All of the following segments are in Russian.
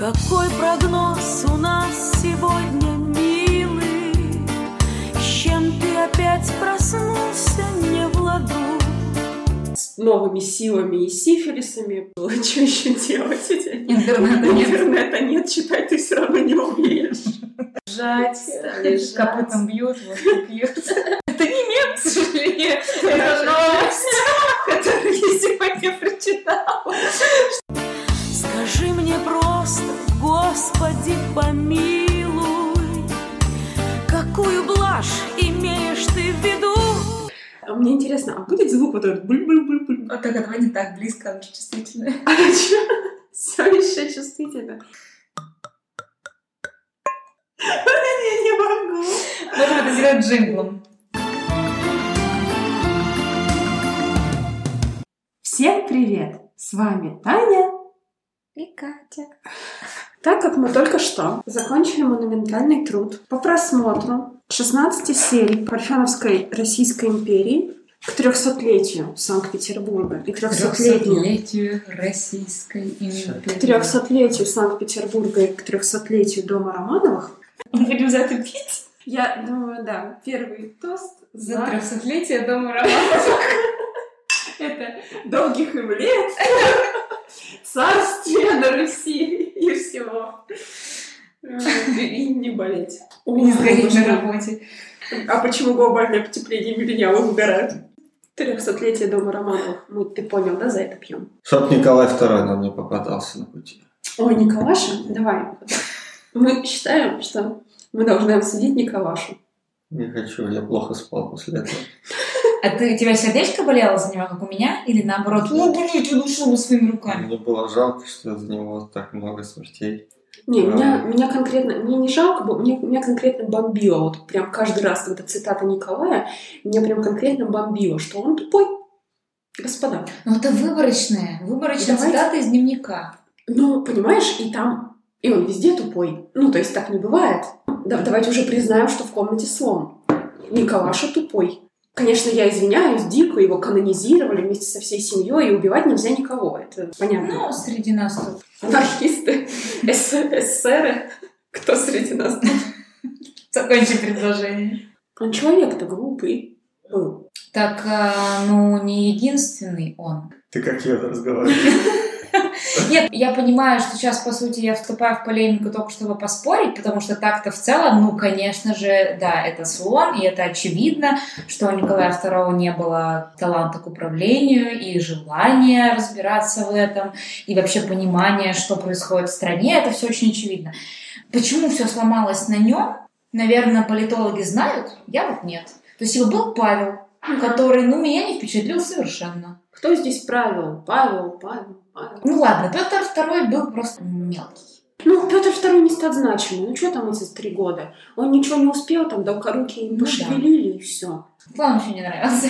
Какой прогноз у нас сегодня, милый? С чем ты опять проснулся не в ладу? С новыми силами и сифилисами. Что еще делать? Интернета нет. Интернета нет, читать ты все равно не умеешь. Жать, Лежать. копытом бьют, вот бьют. Это не мем, к сожалению. Это новость, которую я сегодня прочитала. Господи, помилуй, какую блажь имеешь ты в виду? А мне интересно, а будет звук вот этот буль-буль-буль-буль? Вот так этого не так близко, он же чувствительный. А что? Все еще чувствительно. Я не могу. Можем это сделать джинглом. Всем привет! С вами Таня. И Катя. Так как мы только что закончили монументальный труд по просмотру 16 серий Парфеновской Российской империи к 300-летию Санкт-Петербурга и к 300-летию Трехсотлетию Российской к империи. 300-летию Санкт-Петербурга и к 300-летию Дома Романовых, Будем за это пить? я думаю, да, первый тост За за трехсотлетие Дома Романовых. Это долгих им лет, царствия на Руси и всего. И не болеть. Не сгореть на работе. А почему глобальное потепление миллениалов угорают? Трехсотлетие Дома Романовых. Мы, ты понял, да, за это пьем? Чтоб Николай II нам не попадался на пути. Ой, Николаша, давай. Мы считаем, что мы должны обсудить Николашу. Не хочу, я плохо спал после этого. А ты, у тебя сердечко болело за него, как у меня? Или наоборот, ну, блин, он ушел своими руками? Мне было жалко, что за него так много смертей. Не, А. меня, меня конкретно, мне не жалко мне, меня конкретно бомбило. Вот прям каждый раз, когда цитата Николая, меня прям конкретно бомбило, что он тупой. Господа. Ну, это выборочная, выборочная Давайте. цитата из дневника. Ну, понимаешь, и там, и он везде тупой. Ну, то есть так не бывает. Да, давайте уже признаем, что в комнате слон. Николаша тупой. Конечно, я извиняюсь, дико его канонизировали вместе со всей семьей, и убивать нельзя никого. Это понятно. Ну, среди нас тут. Анархисты, эс- эсеры. Кто среди нас? тут? Закончи предложение. Он человек-то глупый был. Так, а, ну, не единственный он. Ты как я разговариваю? Нет, я понимаю, что сейчас, по сути, я вступаю в полемику только чтобы поспорить, потому что так-то в целом, ну, конечно же, да, это слон, и это очевидно, что у Николая II не было таланта к управлению и желания разбираться в этом, и вообще понимания, что происходит в стране, это все очень очевидно. Почему все сломалось на нем? Наверное, политологи знают, я вот нет. То есть его был Павел, который, ну, меня не впечатлил совершенно. Кто здесь правил? Павел, Павел. Ну ладно, Петр II был просто мелкий. Ну, Петр II не стат значимый. Ну, что там эти три года? Он ничего не успел, там, долгоруки Ну да. пошевелили, и все. Вам вообще не нравился.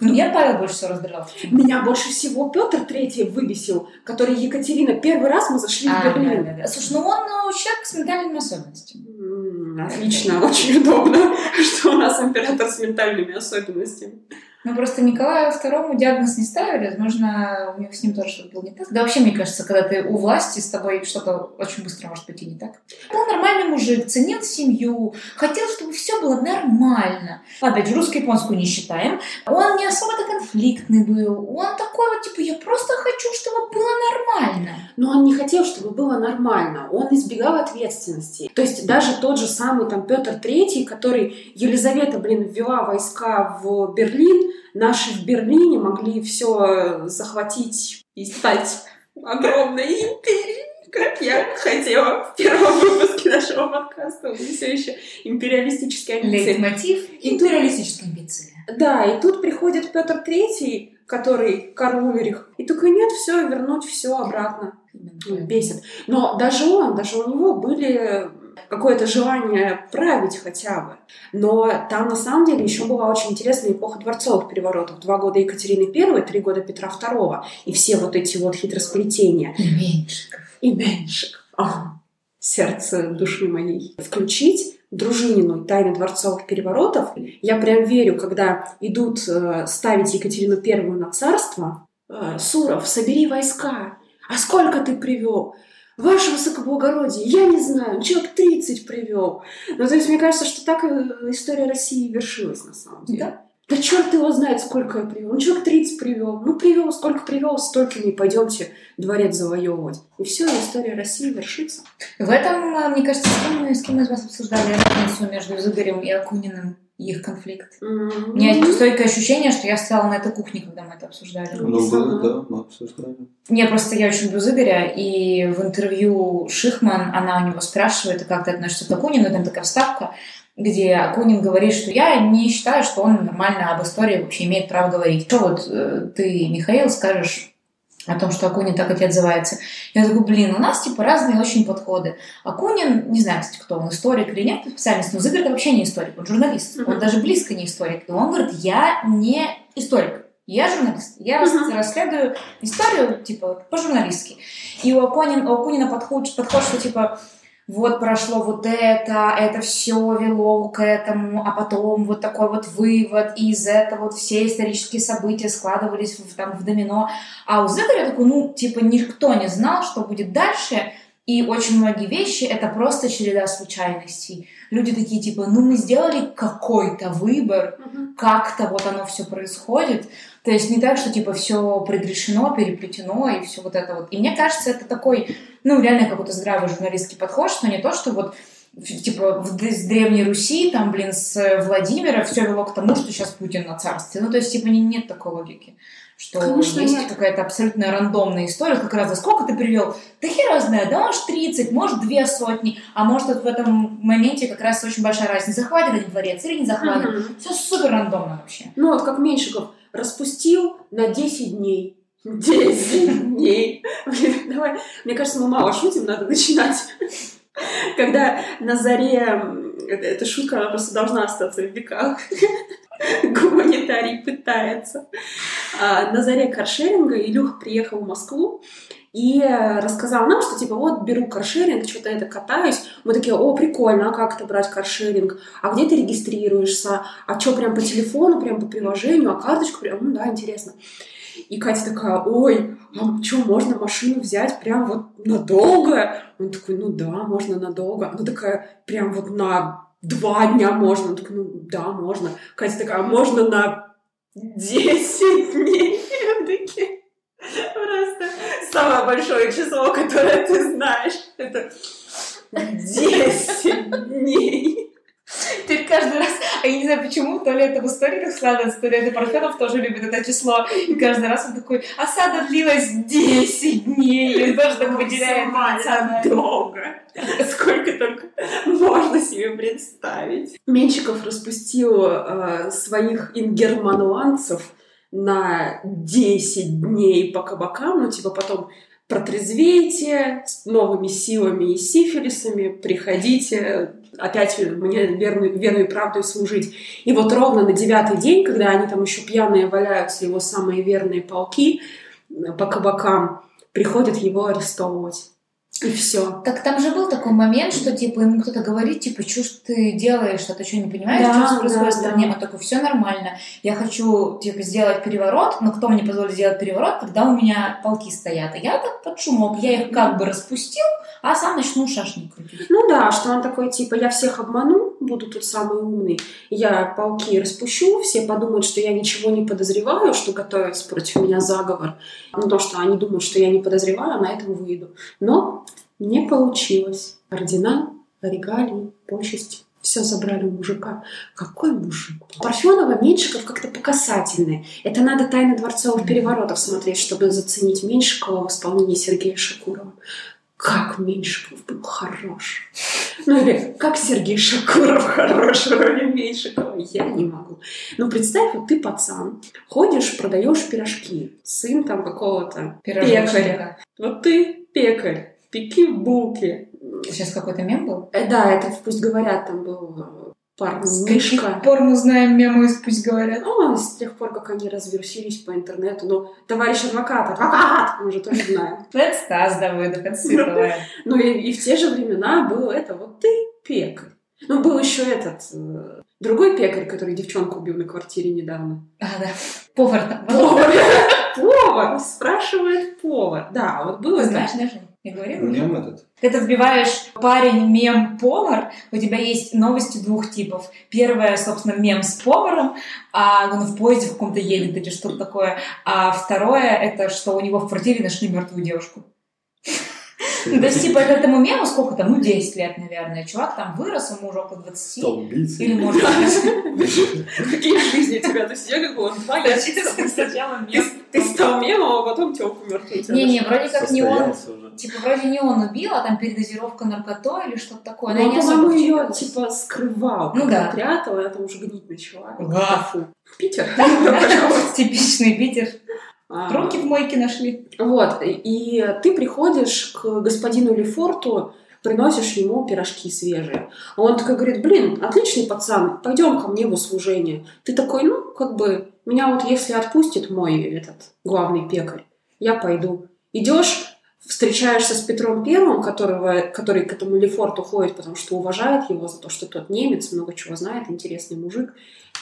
Мне Павел больше всего раздражал. Меня больше всего Петр Третий выбесил, который Екатерина. Первый раз мы зашли в А, да, Берлин. да, да. Слушай, ну он ну, человек с ментальными особенностями. М, Отлично, очень удобно, что у нас император с ментальными особенностями. Ну, просто Николаю II диагноз не ставили, возможно, у него с ним тоже что-то было не так. Да вообще, мне кажется, когда ты у власти, с тобой что-то очень быстро может пойти не так. Был нормальный мужик, ценил семью, хотел, чтобы все было нормально. Опять же, русско-японскую не считаем. Он не особо-то конфликтный был. Он такой вот, типа, я просто хочу, чтобы было нормально. Но он не хотел, чтобы было нормально. Он избегал ответственности. То есть даже тот же самый там Петр Третий, который Елизавета, блин, ввела войска в Берлин, наши в Берлине могли все захватить и стать огромной империей. Как я хотела в первом выпуске нашего подкаста. Мы все еще империалистические амбиции. Лейтмотив империалистической амбиции. Да, и тут приходит Петр Третий, который Карл Ульрих, и такой, нет, все, вернуть все обратно. Бесит. Но даже он, даже у него были какое-то желание править хотя бы. Но там на самом деле еще была очень интересная эпоха дворцовых переворотов. Два года Екатерины I, три года Петра II. И все вот эти вот хитросплетения. И Меньшиков. И Меньшик. О, сердце души моей. Включить Дружинину «Тайны дворцовых переворотов». Я прям верю, когда идут э, ставить Екатерину Первую на царство. э, Суров, собери войска. А сколько ты привел? Ваше высокоблагородие, я не знаю, человек 30 привел. Ну, то есть, мне кажется, что так э, история России вершилась на самом деле. Да. Да черт его знает, сколько я привел. Ну, человек 30 привел. Ну, привел, сколько привел, столько не пойдемте дворец завоевывать. И все, история России вершится. В этом, э, мне кажется, с кем, мы- с кем мы из вас обсуждали разницу между Зыгорем и Акуниным, их конфликт. У меня есть стойкое ощущение, что я стояла на этой кухне, когда мы это обсуждали. Ну, было, да, мы обсуждали. Не, просто я очень люблю Зыгоря, и в интервью Шихман, она у него спрашивает, как ты относишься к Акунину, и там такая вставка, где Акунин говорит, что я не считаю, что он нормально об истории вообще имеет право говорить. Что вот э, ты, Михаил, скажешь о том, что Акунин так тебе отзывается. Я такой, блин, у нас типа разные очень подходы. Акунин, не знаю, кстати, кто он, историк или нет по специальности, но Зыгорь вообще не историк, он журналист. Он Мгм. даже близко не историк. И он говорит, я не историк, я журналист. Я Мгм. расследую историю, типа, по-журналистски. И у Акунина, у Акунина подход, подход, что типа, вот прошло вот это, это все вело к этому, а потом вот такой вот вывод, и из этого вот все исторические события складывались в, там, в домино. А у Зыгоря такой, ну, типа, никто не знал, что будет дальше, и очень многие вещи — это просто череда случайностей. Люди такие, типа, ну, мы сделали какой-то выбор, как-то вот оно все происходит. То есть не так, что типа все предрешено, переплетено и все вот это вот. И мне кажется, это такой, ну, реально какой-то здравый журналистский подход, что не то, что вот типа с Древней Руси, там, блин, с Владимира все вело к тому, что сейчас Путин на царстве. Ну, то есть, типа, не, нет такой логики. Что Конечно, есть нет. какая-то абсолютно рандомная история, как раз, да сколько ты привел? Да хер его знает, да может 30, может две сотни, а может вот в этом моменте как раз очень большая разница, захватит один дворец или не захватит. Мгм. Все супер рандомно вообще. Ну, вот как Меньшиков распустил на 10 дней. 10 дней. Блин, давай. Мне кажется, мы мало шутим, надо начинать. Когда на заре... это- Эта шутка, она просто должна остаться в веках. Гуманитарий пытается. А, На заре каршеринга Илюха приехал в Москву и рассказал нам, что типа вот беру каршеринг, что-то это катаюсь. Мы такие, о, прикольно, а как это брать каршеринг? А где ты регистрируешься? А что, прям по телефону, прям по приложению, а карточку прям, ну да, интересно. И Катя такая, ой, а что, можно машину взять прям вот надолго? Он такой, ну да, можно надолго. Она такая, прям вот на два дня можно. Он такой, ну да, можно. Катя такая, а можно на 10 дней? Мы такие, Просто самое большое число, которое ты знаешь, это 10 дней. Теперь каждый раз, а я не знаю почему, то ли это в истории так складывается, то ли это Парфенов тоже любит это число. И каждый раз он такой, осада длилась 10 дней. И тоже так выделяет долго. Сколько только можно себе представить. Меньшиков распустил э, своих ингермануанцев на 10 дней по кабакам, ну типа потом протрезвейте с новыми силами и сифилисами, приходите, опять мне верную, верную правду служить. И вот ровно на девятый день, когда они там еще пьяные валяются, его самые верные полки э, по кабакам, приходят его арестовывать. И все. Так там же был такой момент, что типа ему кто-то говорит, типа, что ж ты делаешь, а ты что не понимаешь, Да, что происходит да, в стране? да. Он такой, все нормально, я хочу типа сделать переворот, но кто мне позволит сделать переворот, когда у меня полки стоят? И я так под шумок, я их как бы распустил, а сам начну шашник крутить. Ну да, что он такой, типа, я всех обману, буду тут самый умный, я полки распущу, все подумают, что я ничего не подозреваю, что готовится против меня заговор. Ну то, что они думают, что я не подозреваю, на этом выйду. Но не получилось. Ордена, регалии, почести. Все забрали у мужика. Какой мужик? Парфенова, Меньшиков как-то по касательной. Это надо «Тайны дворцовых переворотов» смотреть, чтобы заценить Меньшикова в исполнении Сергея Шакурова. Как Меньшиков был хорош. Ну или как Сергей Шакуров хорош в роли Меньшикова, я не могу. Ну представь, вот ты пацан, ходишь, продаешь пирожки, сын там какого-то пекаря. Вот ты пекарь, пеки булки. Сейчас какой-то мем был? Э, Да, это пусть говорят, там был э, парень С каких пор мы знаем мемы, пусть говорят? Ну, с тех пор, как они разверсились по интернету. Ну, товарищ адвокат, адвокат, мы же тоже знаем. Это Стас Давыдов, это Светлая. Ну и, в те же времена было это вот ты пекарь. Ну, был еще этот э, другой пекарь, который девчонку убил на квартире недавно. А, да. Повар там. был. Повар! Повар! Спрашивает повар. Да, вот было. Это. знаешь, да, Жень? Я говорила? Мем этот? Когда ты вбиваешь парень, мем, повар, у тебя есть новости двух типов. Первое, собственно, мем с поваром, а он в поезде в каком-то едет или что-то такое. А второе, это что у него в квартире нашли мертвую девушку. То есть, типа, этому мему сколько там? Ну, 10 лет, наверное. Чувак там вырос, ему уже около 20. Столбицы. Или, может быть, Какие жизни у тебя? То есть я как бы он два я сначала Ты, мем. ты стал мемом, а потом тебя Не-не, вроде как не он. Типа, вроде не он убил, а там передозировка наркотой или что-то такое. Ну, Она он, по-моему, ее типа скрывал, Ну да. прятал, там уже гнить начала. Да. Фу. Питер. Типичный Питер. Руки в мойке нашли. Вот, и ты приходишь к господину Лефорту, приносишь ему пирожки свежие. А он такой говорит, блин, отличный пацан, пойдем ко мне в услужение. Ты такой, ну, как бы, меня вот если отпустит мой этот главный пекарь, я пойду. Идешь, встречаешься с Петром Первым, которого, который к этому Лефорту ходит, потому что уважает его за то, что тот немец, много чего знает, интересный мужик.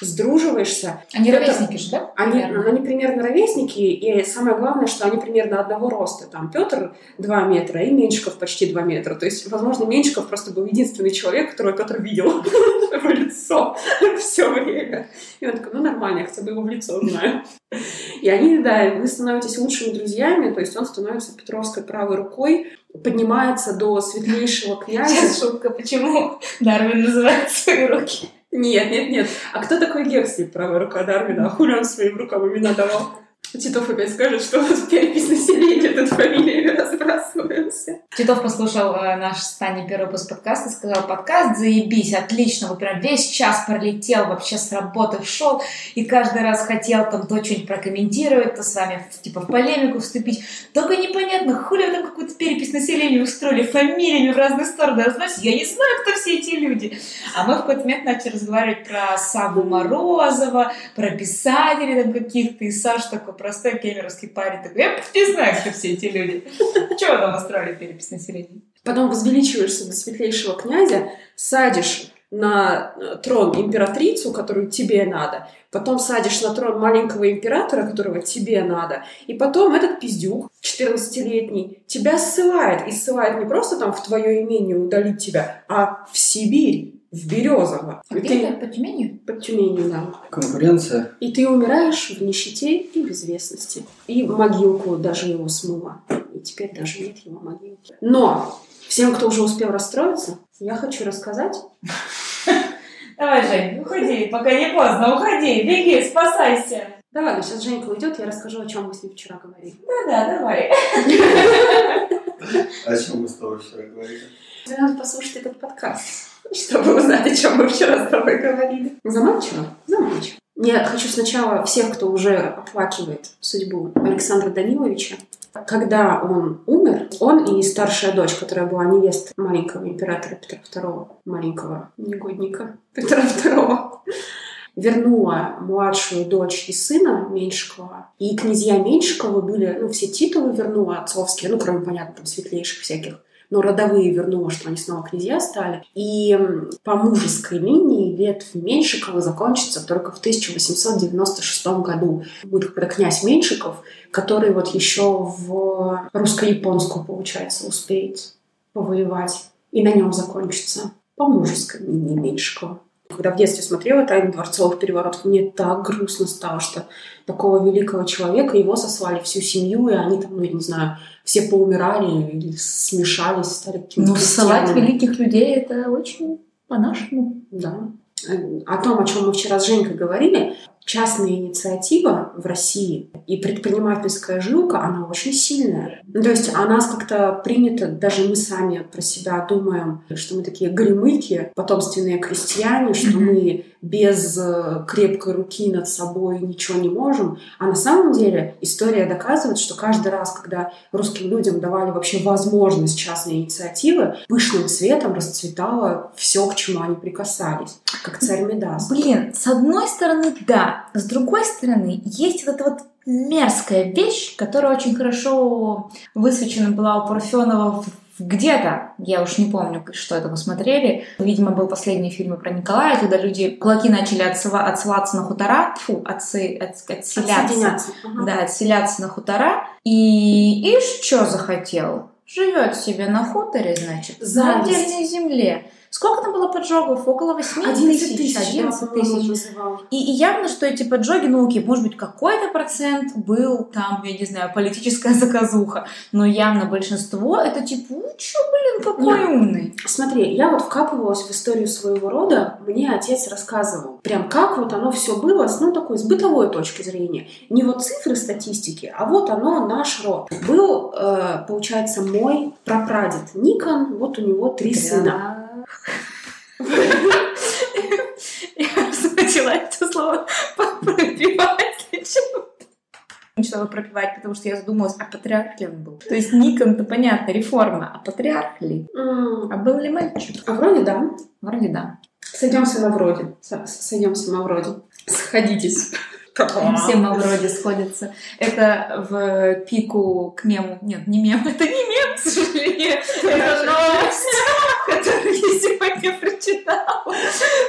Сдруживаешься, Они Это- ровесники же, да? они, Примерно. они примерно ровесники, и самое главное, что они примерно одного роста. Там Петр 2 метра и Меньшиков почти 2 метра. То есть, возможно, Меньшиков просто был единственный человек, которого Петр видел в лицо все время. И он такой, ну нормально, я хотя бы его в лицо знаю. И они, да, вы становитесь лучшими друзьями, то есть он становится Петровской правой рукой, поднимается до светлейшего князя. Сейчас шутка, почему Дарвин называет свои руки. Нет, нет, нет. А кто такой Гексли, правая рука Дарвина? А хули он своим рукам имена давал? Титов опять скажет, что у нас перепись населения тут фамилиями разбрасываемся. Титов послушал э, наш с Таней первый выпуск подкаста, сказал, подкаст заебись, отлично, вот прям весь час пролетел, вообще с работы шел, и каждый раз хотел там то что-нибудь прокомментировать, то с вами типа в полемику вступить. Только непонятно, хули вы там какую-то перепись населения устроили, фамилиями в разные стороны разносить, я не знаю, кто все эти люди. А мы в какой-то момент начали разговаривать про Саву Морозова, про писателей там каких-то, и Саш такой простой кемеровский парень, такой, я не знаю, кто все эти люди. Чего там устроили перепись населения? Потом возвеличиваешься до светлейшего князя, садишь на э, трон императрицу, которую тебе надо, потом садишь на трон маленького императора, которого тебе надо, и потом этот пиздюк, 14-летний, тебя ссылает, и ссылает не просто там в твое имение удалить тебя, а в Сибирь, в Березово. И ты- по Тюменью? под Тюменью, да. Конкуренция. И ты умираешь в нищете и безвестности. И могилку даже его смыло. И теперь даже нет его могилки. Но всем, кто уже успел расстроиться, я хочу рассказать. Давай, Жень, уходи, пока не поздно, уходи, беги, спасайся. Давай, сейчас Женька уйдет, я расскажу, о чем мы с ним вчера говорили. Да-да, давай. О чем мы с тобой вчера говорили? Тебе надо послушать этот подкаст, чтобы узнать, о чем мы вчера с тобой говорили. Заманчиво? Заманчиво. Я хочу сначала всех, кто уже оплакивает судьбу Александра Даниловича, когда он умер, он и старшая дочь, которая была невестой маленького императора Петра II, маленького негодника Петра II, вернула младшую дочь и сына Меньшикова. И князья Меньшиковы были, ну, все титулы вернула отцовские, ну, кроме, понятно, там, светлейших всяких но родовые вернула, что они снова князья стали. И по мужеской линии ветвь Меньшикова закончится только в 1896 году. Будет какой-то князь Меньшиков, который вот еще в русско-японскую, получается, успеет повоевать. И на нем закончится по мужеской линии Меньшикова. Когда в детстве смотрела «Тайны дворцовых переворотов», мне так грустно стало, что такого великого человека, его сослали всю семью, и они там, ну, я не знаю, все поумирали или смешались, стали какими-то Ну, ссылать великих людей это очень по-нашему. Да. Э, О том, о чем мы вчера с Женькой говорили, частная инициатива в России и предпринимательская жилка, она очень сильная. Ну, то есть о нас как-то принято, даже мы сами про себя думаем, что мы такие горемыки, потомственные крестьяне, что мы без э, крепкой руки над собой ничего не можем. А на самом деле история доказывает, что каждый раз, когда русским людям давали вообще возможность частной инициативы, пышным цветом расцветало все, к чему они прикасались, как царь Медас. Блин, с одной стороны, да. С другой стороны, есть вот эта вот мерзкая вещь, которая очень хорошо высвечена была у Парфенова где-то, я уж не помню, что это мы смотрели. Видимо, был последний фильм про Николая, когда люди, кулаки начали отсыва- отсылаться на хутора, фу, отсы, от- отселяться. Ага. Да, отселяться на хутора. И Иш что захотел? живет себе на хуторе, значит, на Зависть. отдельной земле. Сколько там было поджогов? Около 8 11 тысяч, тысяч, 11 да, по-моему, тысяч. называл. И, и явно, что эти поджоги, ну окей, может быть, какой-то процент был там, я не знаю, политическая заказуха, но явно большинство это типа, ну чё, блин, какой Нет. умный. Смотри, я вот вкапывалась в историю своего рода, мне отец рассказывал, прям как вот оно все было, с, ну, такой, с бытовой точки зрения. Не вот цифры статистики, а вот оно, наш род. Был, э, получается, мой прапрадед Никон, вот у него три сына. Я начала это слово пропивать. Начала пропивать, потому что я задумалась, а патриарх ли он был? То есть Никон-то понятно, реформа, а патриарх ли? А был ли мальчик? А вроде да. Вроде да. Сойдемся на вроде. Сойдемся на вроде. Сходитесь. Все мы вроде сходятся. Это в пику к мему. Нет, не мем. Это не мем, к сожалению. Это новость, которую я сегодня прочитала,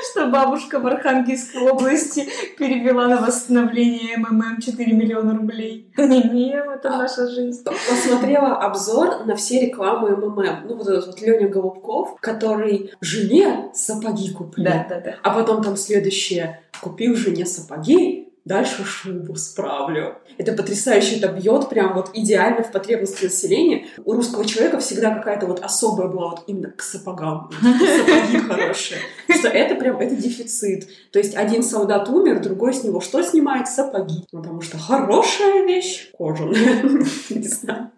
что бабушка в Архангельской области перевела на восстановление МММ 4 миллиона рублей. Не это наша жизнь. Посмотрела обзор на все рекламы МММ. Ну, вот этот вот Леня Голубков, который жене сапоги купил. Да, да, да. А потом там следующее. Купил жене сапоги, дальше шубу справлю. Это потрясающе, это бьет прям вот идеально в потребности населения. У русского человека всегда какая-то вот особая была вот именно к сапогам. Сапоги хорошие. Что это прям, это дефицит. То есть один солдат умер, другой с него что снимает? Сапоги. Потому что хорошая вещь кожаная. Не знаю.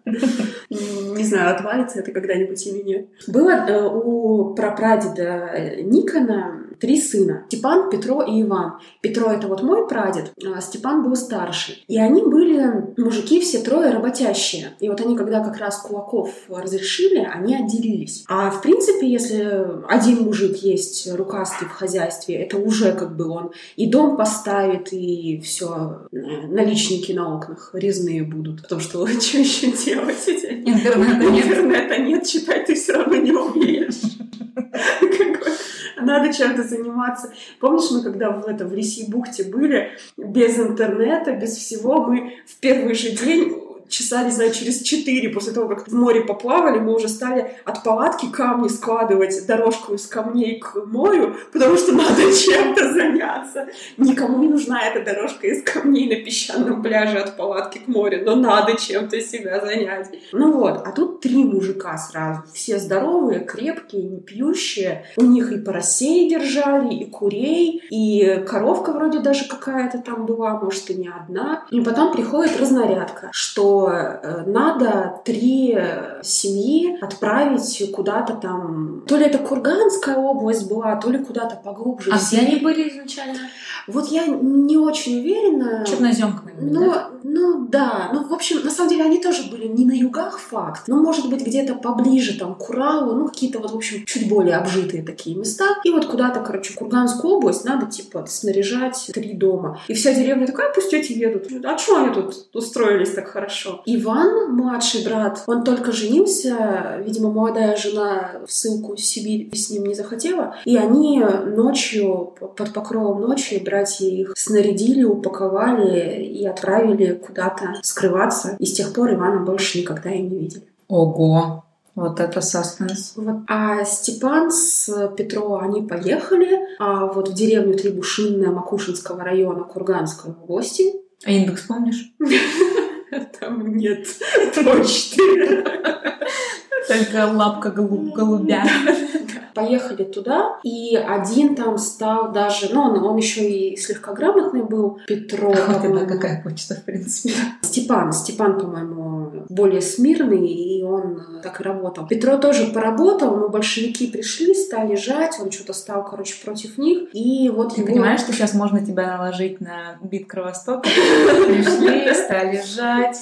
Не знаю, отвалится это когда-нибудь или нет. Было э, у прапрадеда Никона три сына. Степан, Петро и Иван. Петро это вот мой прадед, а Степан был старше. И они были мужики все трое работящие. И вот они, когда как раз кулаков разрешили, они отделились. А в принципе, если один мужик есть рукастый в хозяйстве, это уже как бы он и дом поставит, и все наличники на окнах резные будут. Потому что что еще делать? Интернета нет. Интернета нет, читать ты все равно не умеешь. Надо чем-то заниматься. Помнишь, мы когда в, это, в Лисьей бухте были, без интернета, без всего, мы в первый же день часа, не знаю, через четыре после того, как в море поплавали, мы уже стали от палатки камни складывать, дорожку из камней к морю, потому что надо чем-то заняться. Никому не нужна эта дорожка из камней на песчаном пляже от палатки к морю, но надо чем-то себя занять. Ну вот, а тут три мужика сразу. Все здоровые, крепкие, не пьющие. У них и поросей держали, и курей, и коровка вроде даже какая-то там была, может, и не одна. И потом приходит разнарядка, что э, надо три семьи отправить куда-то там. То ли это Курганская область была, то ли куда-то поглубже. А в где они были изначально? Вот я не очень уверена. Черноземками. Ну, ну да, ну в общем, на самом деле они тоже были не на югах факт, но может быть где-то поближе там к Уралу, ну какие-то вот в общем чуть более обжитые такие места. И вот куда-то, короче, Курганскую область надо типа снаряжать три дома. И вся деревня такая, пусть эти едут. А что они тут устроились так хорошо? Иван, младший брат, он только женился, видимо, молодая жена в ссылку в Сибирь с ним не захотела, и они ночью, под покровом ночи, братья их снарядили, упаковали и отправили куда-то скрываться. И с тех пор Ивана больше никогда и не видели. Ого. Вот это саспенс. Вот. А Степан с Петро, они поехали а вот в деревню Требушинная Макушинского района Курганской области. А индекс помнишь? Там нет почты. Только лапка голуб- голубя. Поехали туда, и один там стал даже, ну, он, он еще и слегка грамотный был, Петро, Вот по-моему. какая почта, в принципе. Степан, Степан, по-моему, более смирный, и он э, так и работал. Петро тоже поработал, но большевики пришли, стали жать, он что-то стал, короче, против них, и вот Ты его- понимаешь, что сейчас можно тебя наложить на бит Кровостока? Пришли, стали жать,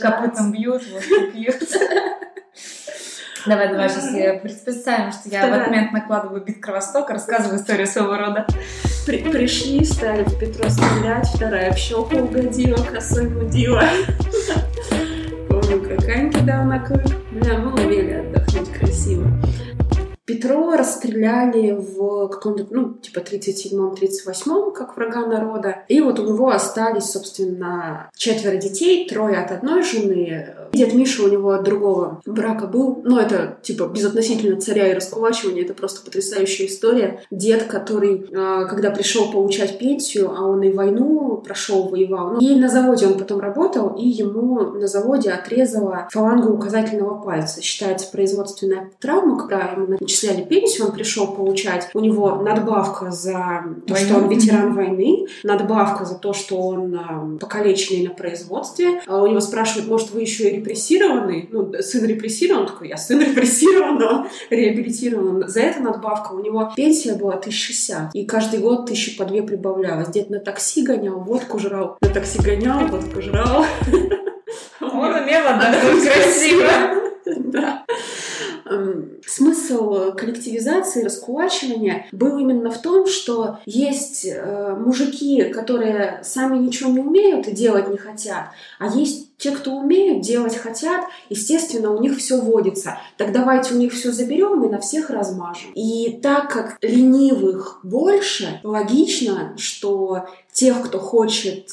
копытом бьют, вот пьют. Давай, давай, сейчас я представим, что я в этот момент накладываю бит Кровостока, рассказываю историю своего рода. При- пришли, стали в Петро стрелять, вторая в щеку угодила, косой мудила. Аньки дал на клык. Бля, мы умели отдохнуть красиво. Петро Петро расстреляли в каком-то, ну, типа 37-м, 38-м, как врага народа. И вот у него остались, собственно, четверо детей, трое от одной жены. Дед Миша у него от другого брака был. Ну, это, типа, безотносительно царя и раскулачивания, это просто потрясающая история. Дед, который, а, когда пришел получать пенсию, а он и войну прошел, воевал, ну, и на заводе он потом работал, и ему на заводе отрезала фалангу указательного пальца. Считается производственная травма, когда ему начисляли пенсию, он пришел получать. У него надбавка за то, что он ветеран войны, надбавка за то, что он э, покалеченный на производстве. А у него спрашивают, может, вы еще и репрессированный? Ну, сын репрессирован? Он такой, я сын репрессирован, но реабилитирован. За это надбавка. У него пенсия была 1060. И каждый год тысячи по две прибавлялось. Дед на такси гонял, водку жрал. На такси гонял, водку жрал. Он умел отдохнуть красиво. Да. Эм, Смысл коллективизации, раскулачивания был именно в том, что есть э, мужики, которые сами ничего не умеют и делать не хотят, а есть те, кто умеют, делать хотят, естественно, у них все водится. Так давайте у них все заберем и на всех размажем. И так как ленивых больше, логично, что тех, кто хочет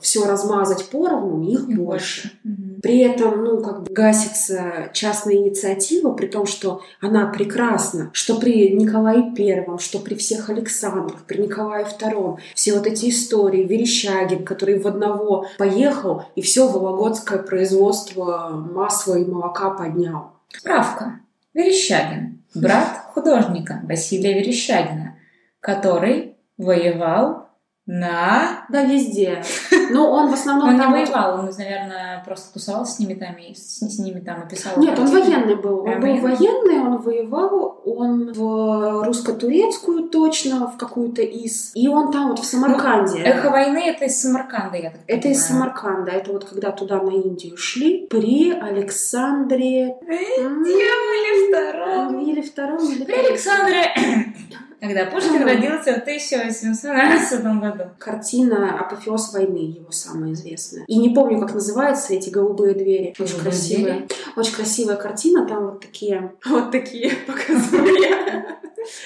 все размазать поровну, их Их больше. Мгм. При этом, ну, как бы гасится частная инициатива, при том, что она прекрасна, что при Николае Первом, что при всех Александрах, при Николае Втором, все вот эти истории, Верещагин, который в одного поехал и все вологодское производство масла и молока поднял. Справка. Верещагин. Брат художника Василия Верещагина, который воевал на... Да, везде. Но он в основном Он не там вот- воевал, он, наверное, просто тусовался с ними там и с, с ними там и писал. Нет, он военный был. Он был военный? он воевал, он в русско-турецкую точно, в какую-то из. И он там вот в Самарканде. Эхо войны это из Самарканда, я так Это из понимаю. Самарканда. Это вот когда туда на Индию шли при Александре... М, Или втором. Или втором, или При. Александре, когда Пушкин родился в 1812 году. Картина «Апофеоз войны» его самая известная. И не помню, как называются эти голубые двери. Очень Голубые красивая. Очень красивая картина. Там вот такие... Вот такие показываю я.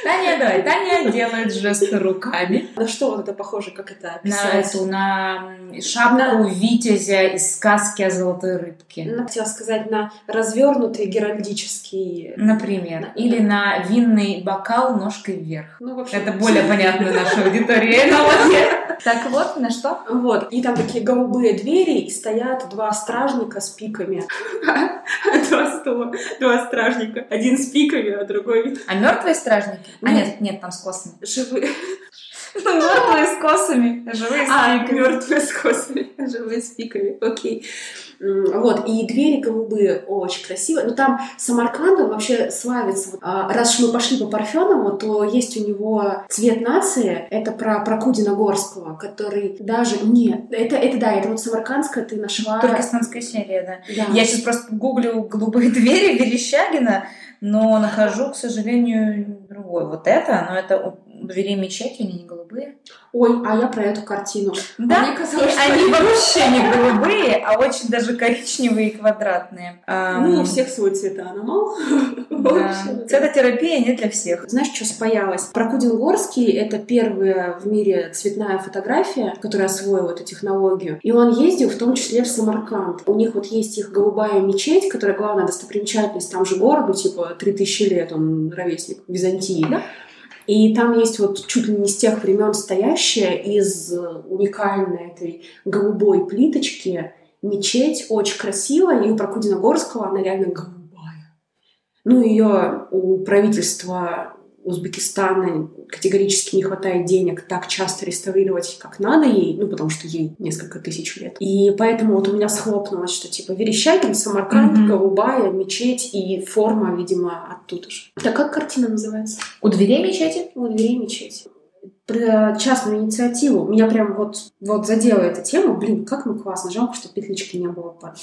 Таня, давай, Таня делает жесты руками. На что вот это похоже, как это На описать? эту, на шапку Витязя из сказки о золотой рыбке. Ну, хотела сказать, на развернутый геральдический... Например. Или на винный бокал ножкой вверх. Ну, в общем, Это более понятно нашей аудитории. Так вот, на что? Вот, и там такие голубые двери, и стоят два стражника с пиками. Два стула, два стражника. Один с пиками, а другой А мертвые стражники? А Нет. нет, там с косами. живые. Мертвые с косами, живые с А, пиками. мертвые с косами, живые с пиками, окей. Вот, и двери голубые очень красивые. Но там Самарканд, он вообще славится. А, Раз уж мы пошли по Парфенову, то есть у него цвет нации. Это про Прокудина Горского, который даже... Нет, это, это да, это вот Самаркандская ты нашла... Туркестанская серия, да. Да. Я сейчас просто гуглю голубые двери Верещагина, но нахожу, к сожалению, другой. Вот это, но это у дверей мечети, они не голубые. Ой, а я про эту картину. Да, Мне казалось, что они вообще не голубые, а очень даже коричневые и квадратные. Ну, у всех свой цветоаномал. да. Вообще. Цветотерапия не для всех. Знаешь, что спаялось? Прокудин Горский — это первая в мире цветная фотография, которая освоила эту технологию. И он ездил в том числе в Самарканд. У них вот есть их голубая мечеть, которая главная достопримечательность там же городу, типа 3000 лет, он ровесник Византии. Да. И там есть вот чуть ли не с тех времен стоящая из э, уникальной этой голубой плиточки мечеть, очень красивая, и у Прокудина Горского она реально голубая. Ну, ее у правительства Узбекистана категорически не хватает денег так часто реставрировать, как надо ей, ну, потому что ей несколько тысяч лет. И поэтому вот у меня схлопнулось, что типа Верещагин, Самарканд, Мгм. голубая, мечеть и форма, видимо, оттуда же. Так как картина называется? У дверей мечети? У двери мечети. Про частную инициативу. Меня прям вот, вот задела эта тема. Блин, как мы классно. Жалко, что петлички не было под,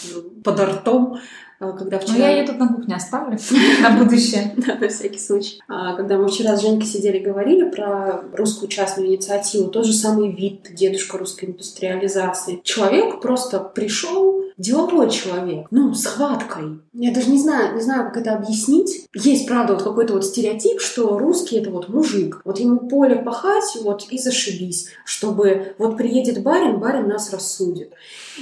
под ртом, э, когда Ну, вчера... я ее тут на кухне оставлю на будущее. Да, на всякий случай. А, когда мы вчера с Женькой сидели и говорили про русскую частную инициативу, тот же самый вид, дедушка русской индустриализации. Человек просто пришел, деловой человек, ну, с хваткой. Я даже не знаю, не знаю, как это объяснить. Есть, правда, вот какой-то вот стереотип, что русский это вот мужик. Вот ему поле пахать, вот и зашибись, чтобы вот приедет барин, барин нас рассудит.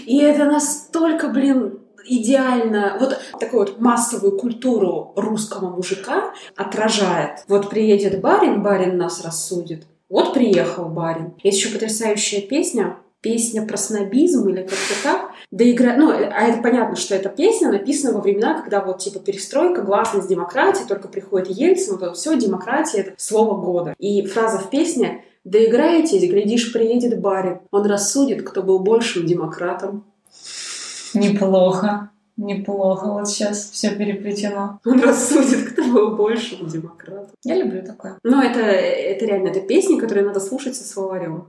И это настолько, блин, идеально вот такую вот массовую культуру русского мужика отражает. Вот приедет барин, барин нас рассудит. Вот приехал барин. Есть еще потрясающая песня, песня про снобизм или как-то так. Да игра... Ну, а это понятно, что эта песня написана во времена, когда вот типа перестройка, гласность, демократия, только приходит Ельцин, вот это все, демократия — это слово года. И фраза в песне «Доиграетесь, глядишь, приедет барин, он рассудит, кто был большим демократом». Неплохо. Неплохо, вот сейчас все переплетено. Он рассудит, кто был большим демократом. Я люблю такое. Ну, это, это реально, это песни, которые надо слушать со словарем.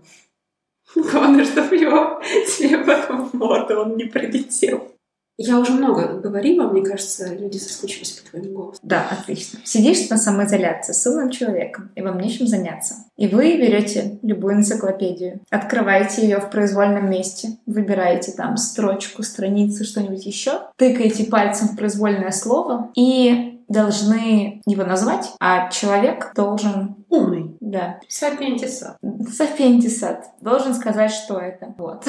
Главное, чтобы его тебе потом в морду он не прилетел. Я уже много говорила, мне кажется, люди соскучились по твоему голосу. Да, отлично. Сидишь на самоизоляции с умным человеком, и вам нечем заняться. И вы берете любую энциклопедию, открываете ее в произвольном месте, выбираете там строчку, страницу, что-нибудь еще, тыкаете пальцем в произвольное слово и должны его назвать, а человек должен... Умный. Да. Сапиентисат. Сапиентисат. Должен сказать, что это. Вот.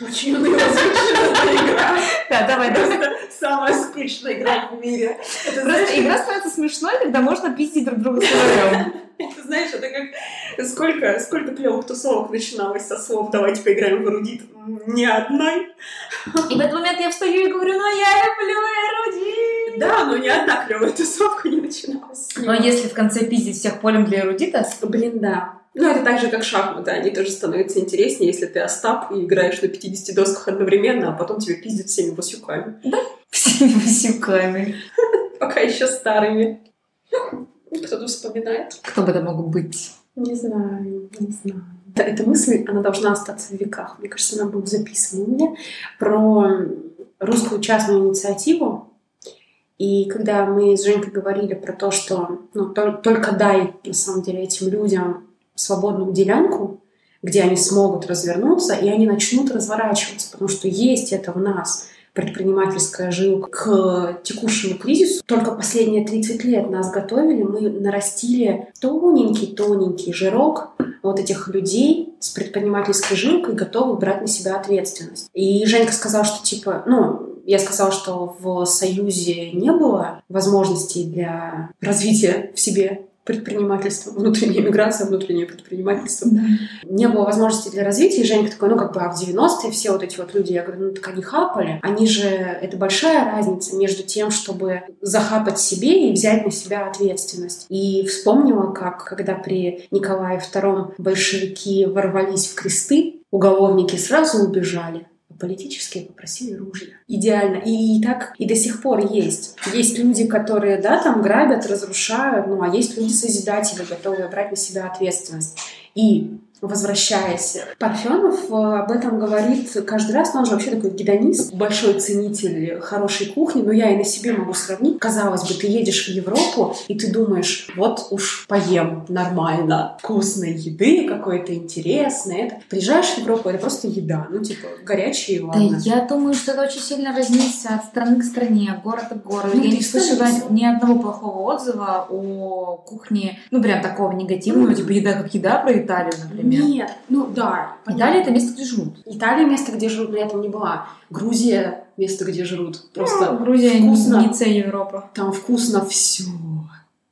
Очень скучная игра. Да, давай, давай. Самая скучная игра в мире. Это, Просто игра становится смешной, когда можно пиздить друг друга словарем. это, знаешь, это как сколько, сколько клевых тусовок начиналось со слов «давайте поиграем в эрудит». Ни одной. И в этот момент я встаю и говорю, ну я люблю эрудит. Да, но ни одна клевая тусовка не начиналась. Но если в конце пиздить всех полем для эрудита, Блин, да. Ну, это так же, как шахматы. Они тоже становятся интереснее, если ты Остап и играешь на 50 досках одновременно, а потом тебя пиздят всеми васюками. всеми васюками. Пока еще старыми. Кто-то вспоминает. Кто бы это мог быть? Не знаю, не знаю. Да, эта мысль, она должна остаться в веках. Мне кажется, она будет записана у меня. Про русскую частную инициативу. И когда мы с Женькой говорили про то, что ну, тол- только дай, на самом деле, этим людям свободную делянку, где они смогут развернуться, и они начнут разворачиваться, потому что есть это в нас предпринимательская жилка к текущему кризису. Только последние 30 лет нас готовили, мы нарастили тоненький-тоненький жирок вот этих людей с предпринимательской жилкой, готовых брать на себя ответственность. И Женька сказал, что типа, ну, я сказала, что в Союзе не было возможностей для развития в себе предпринимательства, внутренняя миграция, внутреннее предпринимательство. Не было возможности для развития, и Женька такой, ну, как бы, а в 90-е все вот эти вот люди, я говорю, ну, так они хапали. Они же, это большая разница между тем, чтобы захапать себе и взять на себя ответственность. И вспомнила, как, когда при Николае II большевики ворвались в кресты, уголовники сразу убежали, политические попросили ружья. Идеально. И, и так и до сих пор есть. Есть люди, которые, да, там грабят, разрушают, ну, а есть люди созидатели, готовые брать на себя ответственность. И возвращаясь, Парфенов э, об этом говорит каждый раз, но он же вообще такой гедонист, большой ценитель хорошей кухни, но я и на себе могу сравнить. Казалось бы, ты едешь в Европу, и ты думаешь, вот уж поем нормально, вкусной еды, какой-то интересной. Это. Приезжаешь в Европу, это просто еда, ну типа горячие, Да, ладно. я думаю, что это очень сильно разнится от страны к стране, от города к городу. Ну, я не слышала ни одного плохого отзыва о кухне, ну, прям такого негативного, типа еда как еда про Италию, например. Нет, ну да. Италия — это место, где живут. Италия место, где жрут, но я там не была. Грузия место, где жрут. Просто Ну, Грузия вкусно. не С Европа. Там вкусно все.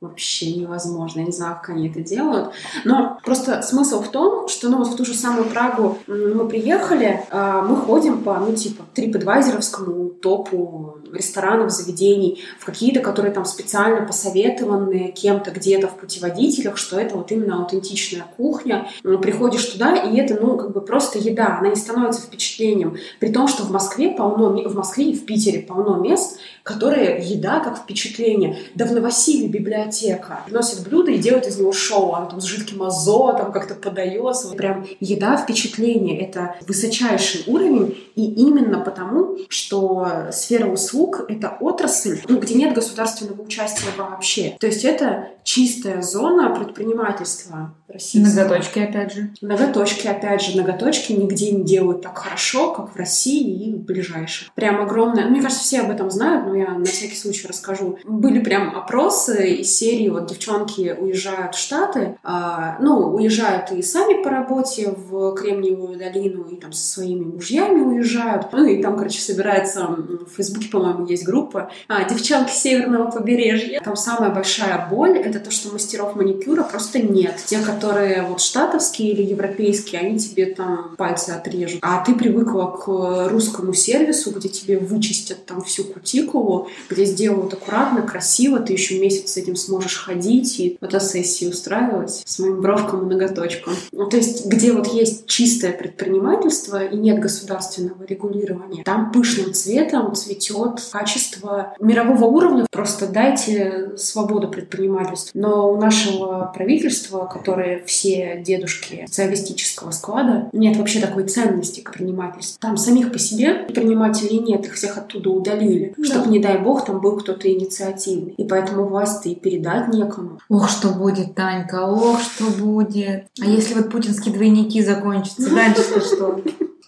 Вообще невозможно. Я не знаю, как они это делают. Но просто смысл в том, что ну, вот в ту же самую Прагу мы приехали, а, мы ходим по, ну, типа, трипадвайзеровскому топу ресторанов, заведений, в какие-то, которые там специально посоветованы кем-то где-то в путеводителях, что это вот именно аутентичная кухня. М, Приходишь туда, и это, ну, как бы просто еда. Она не становится впечатлением. При том, что в Москве полно, в Москве и в Питере полно мест, которые еда как впечатление. Да в Новосиле библиотека дискотека. Приносит блюдо и делает из него шоу. Оно там с жидким азотом как-то подается. Прям еда впечатление. Это высочайший уровень. И именно потому, что сфера услуг — это отрасль, ну, где нет государственного участия вообще. То есть это чистая зона предпринимательства российского. Ноготочки, опять же. Ноготочки, опять же, ноготочки нигде не делают так хорошо, как в России и в ближайших. Прям огромное. Мне кажется, все об этом знают, но я на всякий случай расскажу. Были прям опросы из серии, вот девчонки уезжают в Штаты, а, ну, уезжают и сами по работе в Кремниевую долину, и там со своими мужьями уезжают. Ну, и там, короче, собирается в Фейсбуке, по-моему, есть группа а, «Девчонки северного побережья». Там самая большая боль — это то, что мастеров маникюра просто нет. Те, которые вот штатовские или европейские, они тебе там пальцы отрежут. А ты привыкла к русскому сервису, где тебе вычистят там всю кутикулу, где сделают аккуратно, красиво, ты еще месяц с этим сможешь ходить и фотосессии устраивать с моим бровком и ноготочком. Ну, то есть, где вот есть чистое предпринимательство и нет государственного регулирования, там пышным цветом цветет качество мирового уровня. Просто дайте свободу предпринимательству. Но у нашего правительства, которое все дедушки социалистического склада, нет вообще такой ценности к предпринимательству. Там самих по себе предпринимателей нет, их всех оттуда удалили, да. чтобы, не дай бог, там был кто-то инициативный. И поэтому власть-то и передать некому. Ох, что будет, Танька, ох, что будет. А если вот путинские двойники закончатся, дальше что?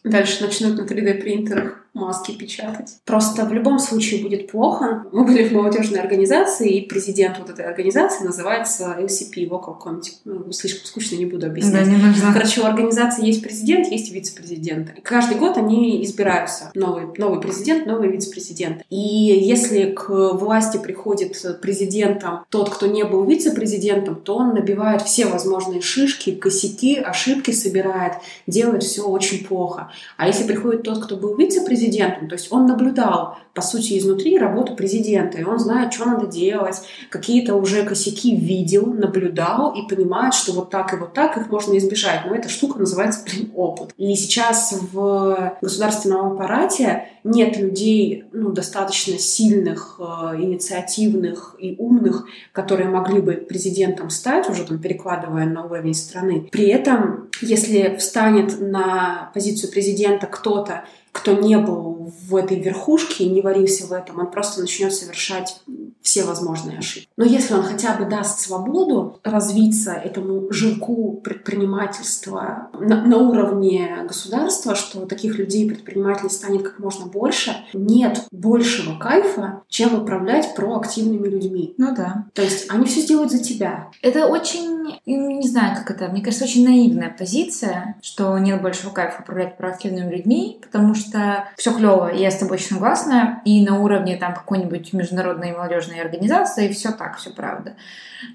Дальше начнут на 3D принтерах маски печатать. Просто в любом случае будет плохо. Мы были в молодежной организации, и президент вот этой организации называется LCP, Local Committee. Ну, слишком скучно, не буду объяснять. Да, не нужно. Короче, у организации есть президент, есть вице-президент. Каждый год они избираются. Новый, новый президент, новый вице-президент. И если к власти приходит президентом тот, кто не был вице-президентом, то он набивает все возможные шишки, косяки, ошибки собирает, делает все очень плохо. А если приходит тот, кто был вице-президентом, президентом. То есть он наблюдал, по сути, изнутри работу президента, и он знает, что надо делать, какие-то уже косяки видел, наблюдал и понимает, что вот так и вот так их можно избежать. Но эта штука называется, блин, опыт. И сейчас в государственном аппарате нет людей ну, достаточно сильных, э, инициативных и умных, которые могли бы президентом стать, уже там перекладывая на уровень страны. При этом, если встанет на позицию президента кто-то, кто не был в этой верхушке и не варился в этом, он просто начнет совершать все возможные ошибки. Но если он хотя бы даст свободу развиться этому жирку предпринимательства на, на уровне государства, что таких людей предпринимателей станет как можно больше, нет большего кайфа, чем управлять проактивными людьми. Ну да. То есть они все сделают за тебя. Это очень, не знаю, как это, мне кажется, очень наивная позиция, что нет большего кайфа управлять проактивными людьми, потому что все клево, я с тобой очень согласна, и на уровне там какой-нибудь международной молодежной международной организации, и все так, все правда.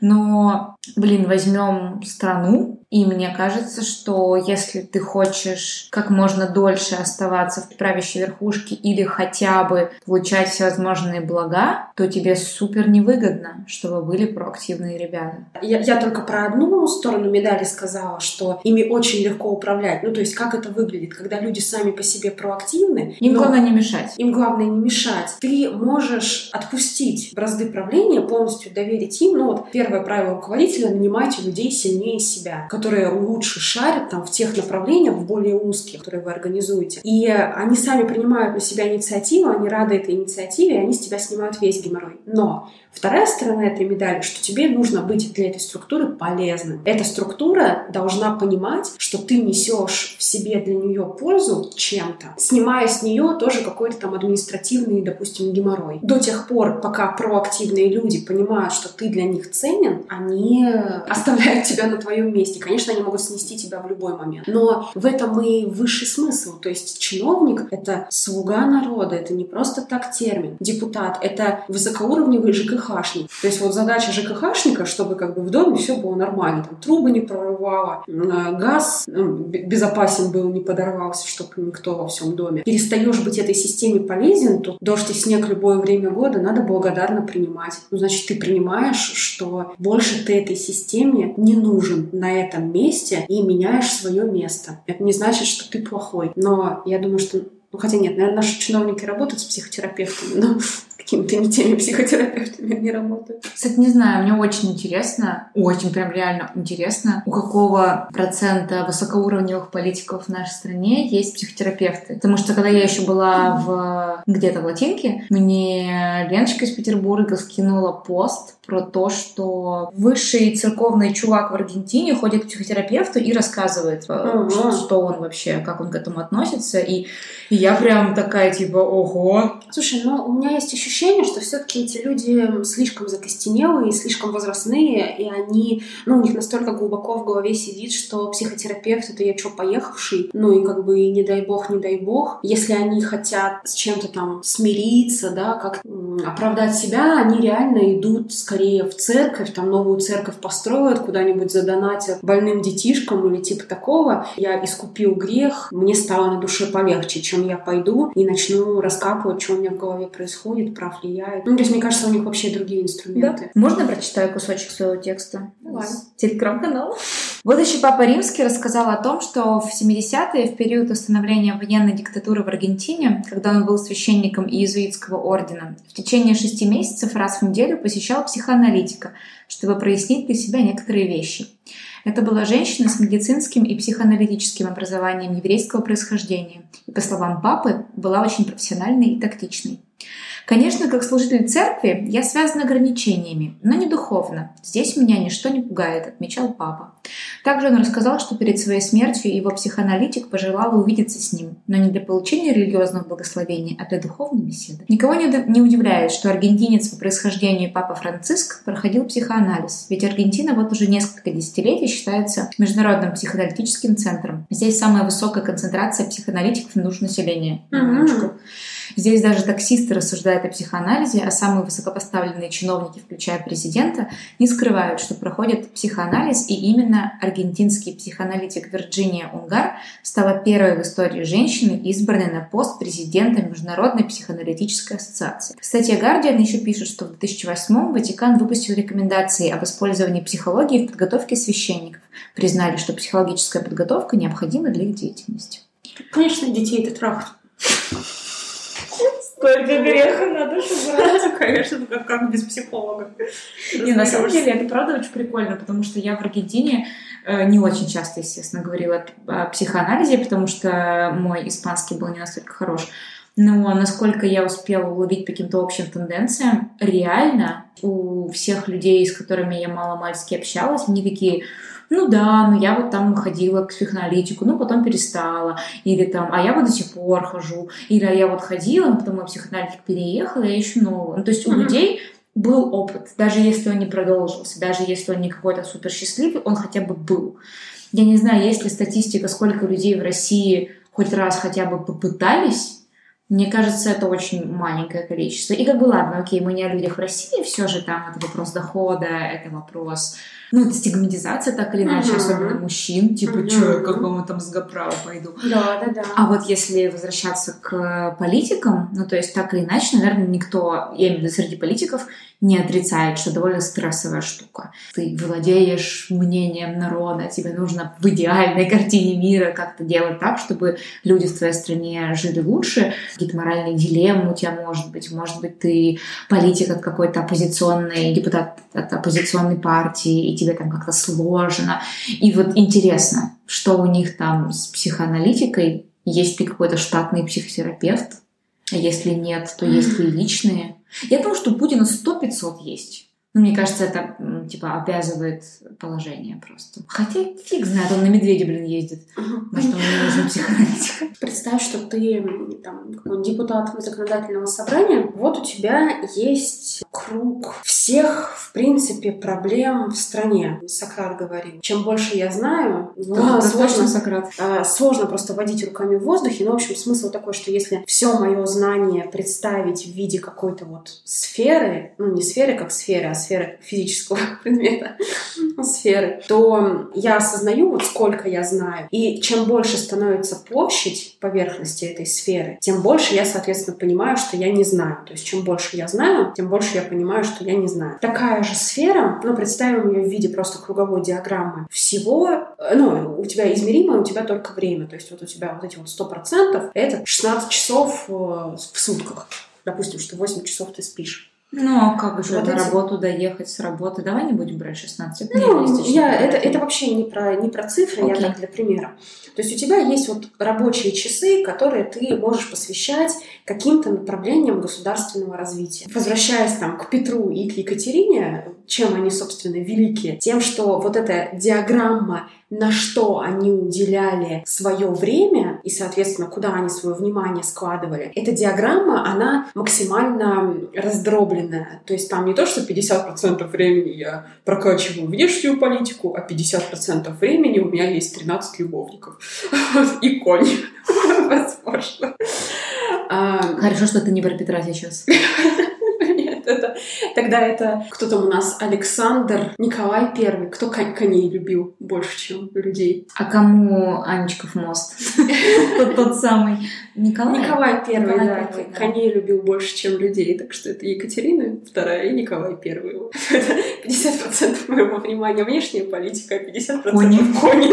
Но, блин, возьмем страну, и мне кажется, что если ты хочешь как можно дольше оставаться в правящей верхушке или хотя бы получать всевозможные блага, то тебе супер невыгодно, чтобы были проактивные ребята. Я, я только про одну сторону медали сказала, что ими очень легко управлять. Ну, то есть, как это выглядит, когда люди сами по себе проактивны. Им главное не мешать. Им главное не мешать. Ты можешь отпустить бразды правления, полностью доверить им. Ну, вот первое правило руководителя — нанимайте людей сильнее себя, которые лучше шарят там, в тех направлениях, в более узких, которые вы организуете. И они сами принимают на себя инициативу, они рады этой инициативе, и они с тебя снимают весь геморрой. Но Вторая сторона этой медали, что тебе нужно быть для этой структуры полезным. Эта структура должна понимать, что ты несешь в себе для нее пользу чем-то, снимая с нее тоже какой-то там административный, допустим, геморрой. До тех пор, пока проактивные люди понимают, что ты для них ценен, они оставляют тебя на твоем месте. Конечно, они могут снести тебя в любой момент. Но в этом и высший смысл. То есть чиновник — это слуга народа, это не просто так термин. Депутат — это высокоуровневый ЖКХ ЖКХшник. То есть вот задача ЖКХшника, чтобы как бы в доме все было нормально, там трубы не прорывало, газ ну, безопасен был, не подорвался, чтобы никто во всем доме. Перестаешь быть этой системе полезен, то дождь и снег любое время года надо благодарно принимать. Ну, значит, ты принимаешь, что больше ты этой системе не нужен на этом месте и меняешь свое место. Это не значит, что ты плохой. Но я думаю, что ну, хотя нет, наверное, наши чиновники работают с психотерапевтами, но какими-то не теми психотерапевтами они работают. Кстати, не знаю, мне очень интересно, очень прям реально интересно, у какого процента высокоуровневых политиков в нашей стране есть психотерапевты. Потому что когда я еще была в где-то в Латинке, мне Леночка из Петербурга скинула пост про то, что высший церковный чувак в Аргентине ходит к психотерапевту и рассказывает, Ага. что, что он вообще, как он к этому относится. И, и я прям такая типа, ого, Слушай, но у меня есть ощущение, что все-таки эти люди слишком закостенелые, слишком возрастные, и они, ну, у них настолько глубоко в голове сидит, что психотерапевт это я что, поехавший, ну и как бы не дай бог, не дай бог. Если они хотят с чем-то там смириться, да, как оправдать себя, они реально идут скорее в церковь, там новую церковь построят, куда-нибудь задонатят больным детишкам или типа такого. Я искупил грех, мне стало на душе полегче, чем я пойду и начну раскапывать, что у меня в голове происходит, прав ли я. Ну, то есть, мне кажется, у них вообще другие инструменты. Можно прочитаю кусочек своего текста? Давай. Из Телеграм-канала. Будущий Папа Римский рассказал о том, что в 70-е, в период установления военной диктатуры в Аргентине, когда он был священником иезуитского ордена, в течение шести месяцев раз в неделю посещал психоаналитика, чтобы прояснить для себя некоторые вещи. Это была женщина с медицинским и психоаналитическим образованием еврейского происхождения. И, по словам папы, была очень профессиональной и тактичной. Конечно, как служитель церкви я связан ограничениями, но не духовно. Здесь меня ничто не пугает, отмечал папа. Также он рассказал, что перед своей смертью его психоаналитик пожелал увидеться с ним, но не для получения религиозного благословения, а для духовной беседы. Никого не уд- не удивляет, что аргентинец по происхождению папа Франциск проходил психоанализ, ведь Аргентина вот уже несколько десятилетий считается международным психоаналитическим центром. Здесь самая высокая концентрация психоаналитиков на душу населения. минуточку. Здесь даже таксисты рассуждают о психоанализе, а самые высокопоставленные чиновники, включая президента, не скрывают, что проходят психоанализ, и именно аргентинский психоаналитик Вирджиния Унгар стала первой в истории женщиной, избранной на пост президента Международной психоаналитической ассоциации. Кстати, Гардиан еще пишет, что в 2008 Ватикан выпустил рекомендации об использовании психологии в подготовке священников. Признали, что психологическая подготовка необходима для их деятельности. Конечно, детей это трахать. Сколько греха на душу Конечно, ну как, как без психолога. Не, на самом деле это правда очень прикольно, потому что я в Аргентине э, не очень часто, естественно, говорила о психоанализе, потому что мой испанский был не настолько хорош. Но насколько я успела уловить по каким-то общим тенденциям, реально у всех людей, с которыми я мало-мальски общалась, они такие, ну да, ну я вот там ходила к психоаналитику, ну потом перестала, или там, а я вот до сих пор хожу, или а я вот ходила, но потом мой психоаналитик переехал, я ищу нового. Ну, то есть у людей был опыт, даже если он не продолжился, даже если он не какой-то супер счастливый, он хотя бы был. Я не знаю, есть ли статистика, сколько людей в России хоть раз хотя бы попытались. Мне кажется, это очень маленькое количество. И как бы ладно, окей, мы не о людях в России, все же там это вопрос дохода, это вопрос, ну, это стигматизация так или иначе, Мгм. особенно мужчин, типа, Мгм. что, к какому там сгоправу пойду. Да, да, да. А вот если возвращаться к политикам, ну то есть так или иначе, наверное, никто, я имею в виду среди политиков, не отрицает, что довольно стрессовая штука. Ты владеешь мнением народа, тебе нужно в идеальной картине мира как-то делать так, чтобы люди в твоей стране жили лучше. Какие-то моральные дилеммы у тебя может быть. Может быть, ты политик от какой-то оппозиционной, депутат от оппозиционной партии, и тебе там как-то сложно. И вот интересно, что у них там с психоаналитикой, есть ли какой-то штатный психотерапевт, если нет, то есть ли личные. Я думаю, что у Путина 100-500 есть. Ну, мне кажется, это, типа, обязывает положение просто. Хотя фиг знает, он на медведя, блин, ездит. Может, не нужен психоаналитик. Представь, что ты там, какой-нибудь депутат законодательного собрания, вот у тебя есть круг всех, в принципе, проблем в стране. Сократ говорил. Чем больше я знаю, ну, Да, сложно, Сократ. а, сложно просто водить руками в воздухе. Но, в общем, смысл такой, что если все мое знание представить в виде какой-то вот сферы, ну, не сферы как сферы, а сферы физического предмета, сферы, то я осознаю, вот сколько я знаю. И чем больше становится площадь поверхности этой сферы, тем больше я, соответственно, понимаю, что я не знаю. То есть, чем больше я знаю, тем больше я понимаю, что я не знаю. Такая же сфера, ну, представим ее в виде просто круговой диаграммы. Всего, э, ну, у тебя измеримое, у тебя только время. То есть, вот у тебя вот эти вот 100% это 16 часов э, в сутках. допустим, что 8 часов ты спишь. Ну, а как же Вот на эти- работу доехать с работы? Давай не будем брать 16. Это Ну, я, это, это вообще не про, не про цифры, я Окей. так для примера. То есть у тебя есть вот рабочие часы, которые ты можешь посвящать каким-то направлениям государственного развития. Возвращаясь там к Петру и к Екатерине, чем они, собственно, велики? Тем, что вот эта диаграмма, на что они уделяли свое время и, соответственно, куда они свое внимание складывали, эта диаграмма, она максимально раздробленная. То есть там не то, что 50% времени я прокачиваю внешнюю политику, а 50% времени у меня есть 13 любовников. И конь. Возможно. А, Хорошо, что ты не про Петра сейчас. Нет, это... Тогда это... Кто там у нас? Александр Николай Первый. Кто кон- коней любил больше, чем людей? А кому Анечков мост? Тот тот самый. Николай? Николай Первый, да. Коней любил больше, чем людей. Так что это Екатерина Вторая и Николай Первый. Вот. Это 50% моего внимания внешняя политика, а 50% Кони. кони.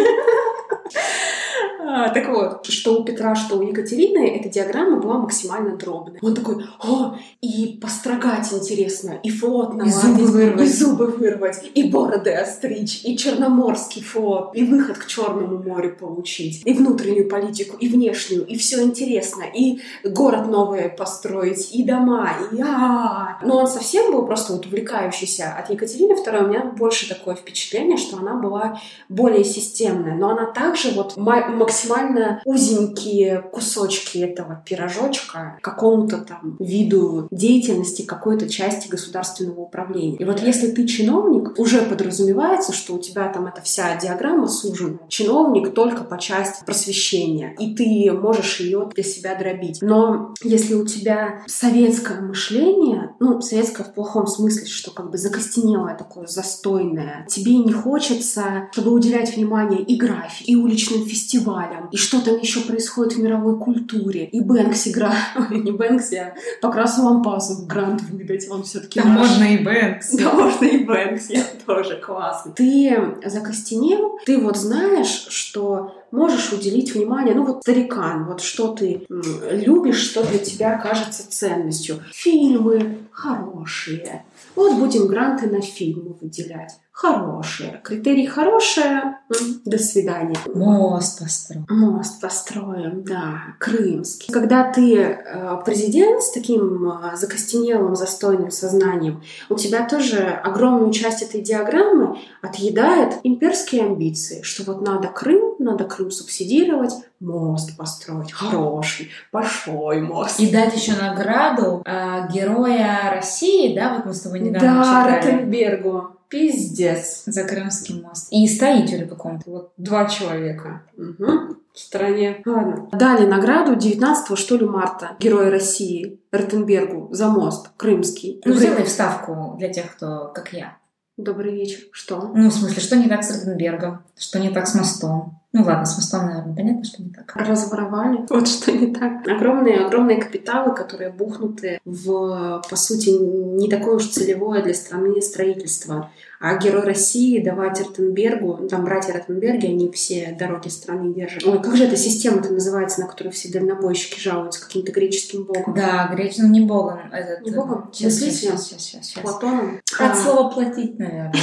А, Так вот, что у Петра, что у Екатерины, эта диаграмма была максимально дробная. Он такой, о, и построгать интересно, и флот И зубы наладить, вырвать. и зубы вырвать, и бороды остричь, и черноморский флот, и выход к Черному морю получить, и внутреннюю политику, и внешнюю, и все интересно, и город новый построить, и дома, и а Но он совсем был просто вот увлекающийся. От Екатерины II у меня больше такое впечатление, что она была более системная, но она также вот ма- максимально узенькие кусочки этого пирожочка какому-то там виду деятельности какой-то части государственного управления. И вот если ты чиновник, уже подразумевается, что у тебя там эта вся диаграмма сужена. Чиновник только по части просвещения, и ты можешь ее для себя дробить. Но если у тебя советское мышление, ну, советское в плохом смысле, что как бы закостенелое такое, застойное, тебе не хочется, чтобы уделять внимание и графике, и уличным фестивалям, и что там еще происходит в мировой культуре, и Бэнкси игра, не Бэнкси, а Покрасу Лампасу грант выдать, он все-таки Да можно и Бэнкс. да, можно и Бэнкси, тоже классно. Ты закостенел, ты вот знаешь, что можешь уделить внимание, ну вот старикан, вот что ты любишь, что для тебя кажется ценностью. Фильмы хорошие. Вот будем гранты на фильмы выделять. Хорошие. Критерий хорошее. До свидания. Мост построил. Мост построим, да, крымский. Когда ты э, президент с таким э, закостенелым, застойным сознанием, у тебя тоже огромную часть этой диаграммы отъедает имперские амбиции, что вот надо Крым, надо Крым субсидировать, мост построить, хороший, большой мост. И дать еще награду а, героя России, да, вот мы с тобой недавно да, читали. Ротенбергу. Пиздец. За Крымский мост. И строителю какому-то. Вот. Два человека. Мгм. В стране. Ладно. Дали награду 19 что ли марта Героя России Ротенбергу за мост Крымский. Ну, Крым- сделай вставку для тех, кто, как я. Добрый вечер. Что? Ну, в смысле, что не так с Ротенбергом? Что не так с мостом? Ну ладно, с мостом, наверное, понятно, что не так. Разворовали. Вот что не так. Огромные, огромные капиталы, которые бухнуты в, по сути, не такое уж целевое для страны строительство. А герой России давать Ротенбергу, ну, там братья Ротенберги, они все дороги страны держат. Ой, как же эта система-то называется, на которую все дальнобойщики жалуются, каким-то греческим богом? Да, греч, ну не богом. Этот, Не богом? Сейчас, сейчас, Мыслителем? сейчас, сейчас, сейчас, сейчас. Платоном. От А, слова платить, наверное.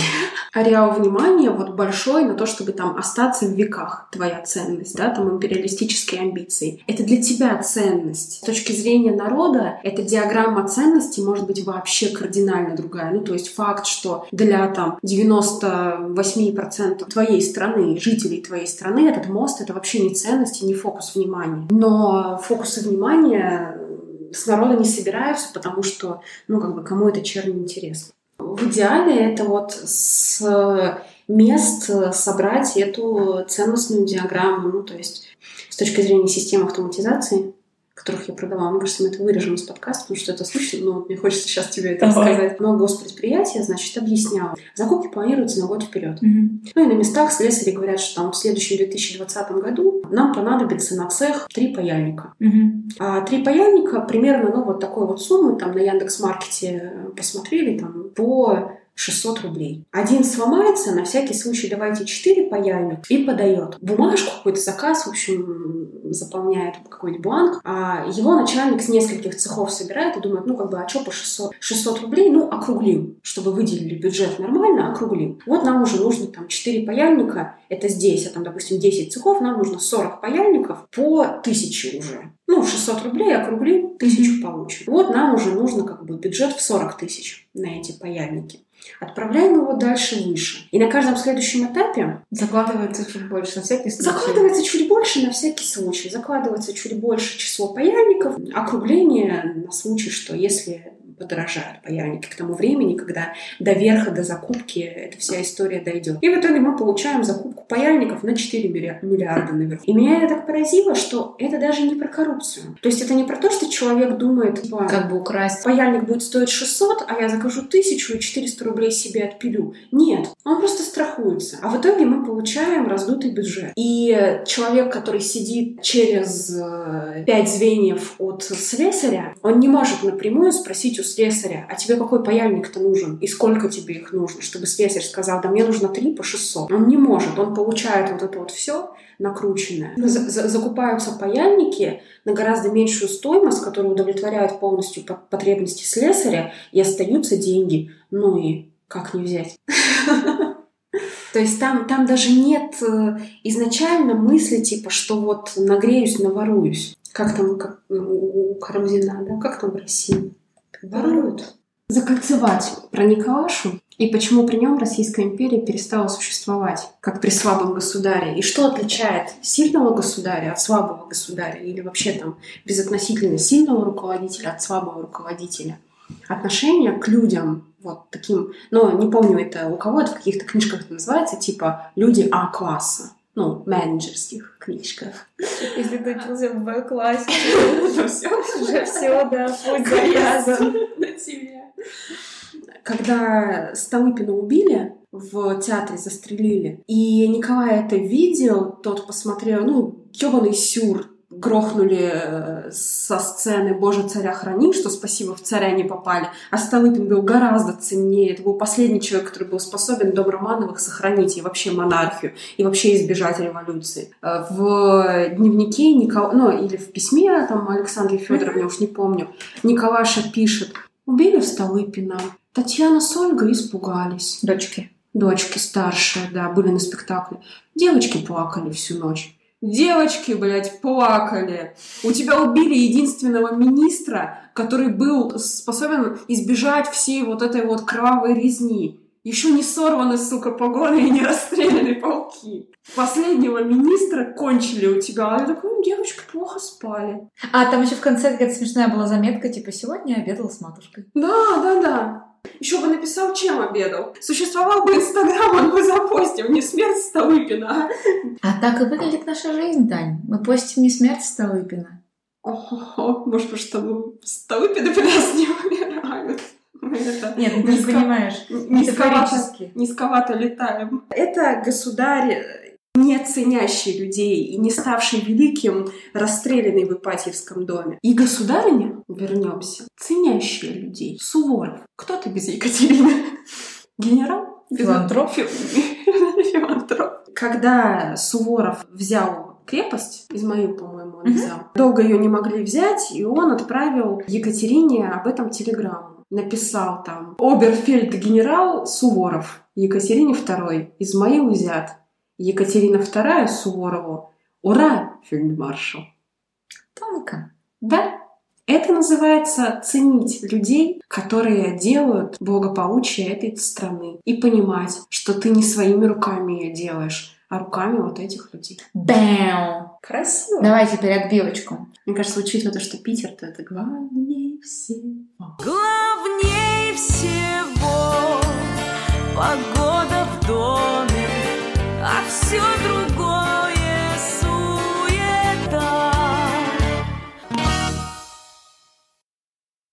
ареал внимания вот большой на то, чтобы там остаться в веках, твоя ценность, да, там империалистические амбиции. Это для тебя ценность. С точки зрения народа, эта диаграмма ценностей может быть вообще кардинально другая. Ну, то есть факт, что для там 98% твоей страны, жителей твоей страны, этот мост — это вообще не ценность и не фокус внимания. Но фокусы внимания с народа не собираются, потому что, ну, как бы, кому это черно интересно. В идеале это вот с мест собрать эту ценностную диаграмму, ну, то есть с точки зрения системы автоматизации, которых я продавала. Мне кажется, мы это вырежем из подкаста, потому что это слышно, но вот мне хочется сейчас тебе это Давай. рассказать. Но госпредприятие, значит, объясняла. Закупки планируются на год вперед. Мгм. Ну и на местах слесари говорят, что там в следующем 2020 году нам понадобится на цех три паяльника. Мгм. А три паяльника примерно, ну, вот такой вот суммы, там на Яндекс.Маркете посмотрели, там по 600 рублей. Один сломается, на всякий случай давайте 4 паяльник и подает. Бумажку, какой-то заказ, в общем, заполняет какой-нибудь бланк, а его начальник с нескольких цехов собирает и думает, ну как бы, а что по 600? 600 рублей, ну округлим, чтобы выделили бюджет нормально, округлим. Вот нам уже нужно там 4 паяльника, это здесь, а там, допустим, 10 цехов, нам нужно 40 паяльников по 1000 уже. Ну, 600 рублей округлим, 1000 получим. Вот нам уже нужно как бы бюджет в 40 тысяч на эти паяльники. Отправляем его дальше выше. И на каждом следующем этапе Закладывается чуть больше, на всякий случай. закладывается чуть больше на всякий случай. Закладывается чуть больше число паяльников. Округление на случай, что если подорожают паяльники к тому времени, когда до верха, до закупки эта вся история дойдет. И в итоге мы получаем закупку паяльников на 4 миллиар- миллиарда наверху. И меня это так поразило, что это даже не про коррупцию. То есть это не про то, что человек думает, типа, Как бы украсть. паяльник будет стоить 600, а я закажу 1000 и 400 рублей себе отпилю. Нет, он просто страхуется. А в итоге мы получаем раздутый бюджет. И человек, который сидит через э, пять звеньев от слесаря, он не может напрямую спросить у слесаря, а тебе какой паяльник-то нужен? И сколько тебе их нужно? Чтобы слесарь сказал, да мне нужно 3 по 600. Он не может, он получает вот это вот все накрученное. За- закупаются паяльники на гораздо меньшую стоимость, которая удовлетворяет полностью по- потребности слесаря, и остаются деньги. Ну и как не взять? То есть там, там даже нет э, изначально мысли типа, что вот нагреюсь, наворуюсь. Как там как, ну, у Карамзина, да? Как там в России? Воруют. Закольцевать про Николашу и почему при нем Российская империя перестала существовать, как при слабом государе. И что отличает сильного государя от слабого государя или вообще там безотносительно сильного руководителя от слабого руководителя? Отношение к людям вот таким, но не помню это у кого это в каких-то книжках это называется, типа люди А-класса, ну, менеджерских книжках. Если ты учился в Б-классе, Ну, всё. уже все, да, путь завязан. на тебе. Когда Столыпина убили, в театре застрелили, и Николай это видел, тот посмотрел, ну, ёбаный сюр, грохнули э, со сцены «Боже, царя храни», что спасибо, в царя не попали. А Столыпин был гораздо ценнее. Это был последний человек, который был способен дом Романовых сохранить и вообще монархию, и вообще избежать революции. Э, В дневнике Никол... ну, или в письме там Александре Федоровне, уж не помню, Николаша пишет, убили Столыпина, Татьяна с Ольгой испугались. Дочки. Дочки старшие, да, были на спектакле. Девочки плакали всю ночь. Девочки, блядь, плакали. У тебя убили единственного министра, который был способен избежать всей вот этой вот кровавой резни. Еще не сорваны, сука, погоны и не расстреляны полки. Последнего министра кончили у тебя. А я такой, «Ну, девочки плохо спали. А там еще в конце какая-то смешная была заметка, типа, сегодня обедал с матушкой. Да, да, да. Еще бы написал, чем обедал. Существовал бы Инстаграм, он бы запостил не смерть Столыпина, а А так и выглядит наша жизнь, Тань. Мы постим не смерть Столыпина. Ого, может, потому что ну, Столыпины при нас не умирают. Это Нет, ну ты не понимаешь. низковато, низковато летаем. Это государь, не ценящий людей и не ставший великим, расстрелянный в Ипатьевском доме. И государиня, вернемся, ценящая людей. Суворов. Кто ты без Екатерины? Генерал? Филантроп? Фи- Филантроп. Когда Суворов взял крепость, Измаил, по-моему, он взял, долго ее не могли взять, и он отправил Екатерине об этом телеграмму. Написал там «Оберфельд-генерал Суворов, Екатерине II, Измаил взят, Екатерина II Суворову, ура, фельдмаршал». Тонко. Да, это называется ценить людей, которые делают благополучие этой страны. И понимать, что ты не своими руками ее делаешь, а руками вот этих людей. Бэм. Красиво. Давай теперь отбивочку. Мне кажется, учитывая то, что Питер-то это главнее всего. Главней всего погода все другое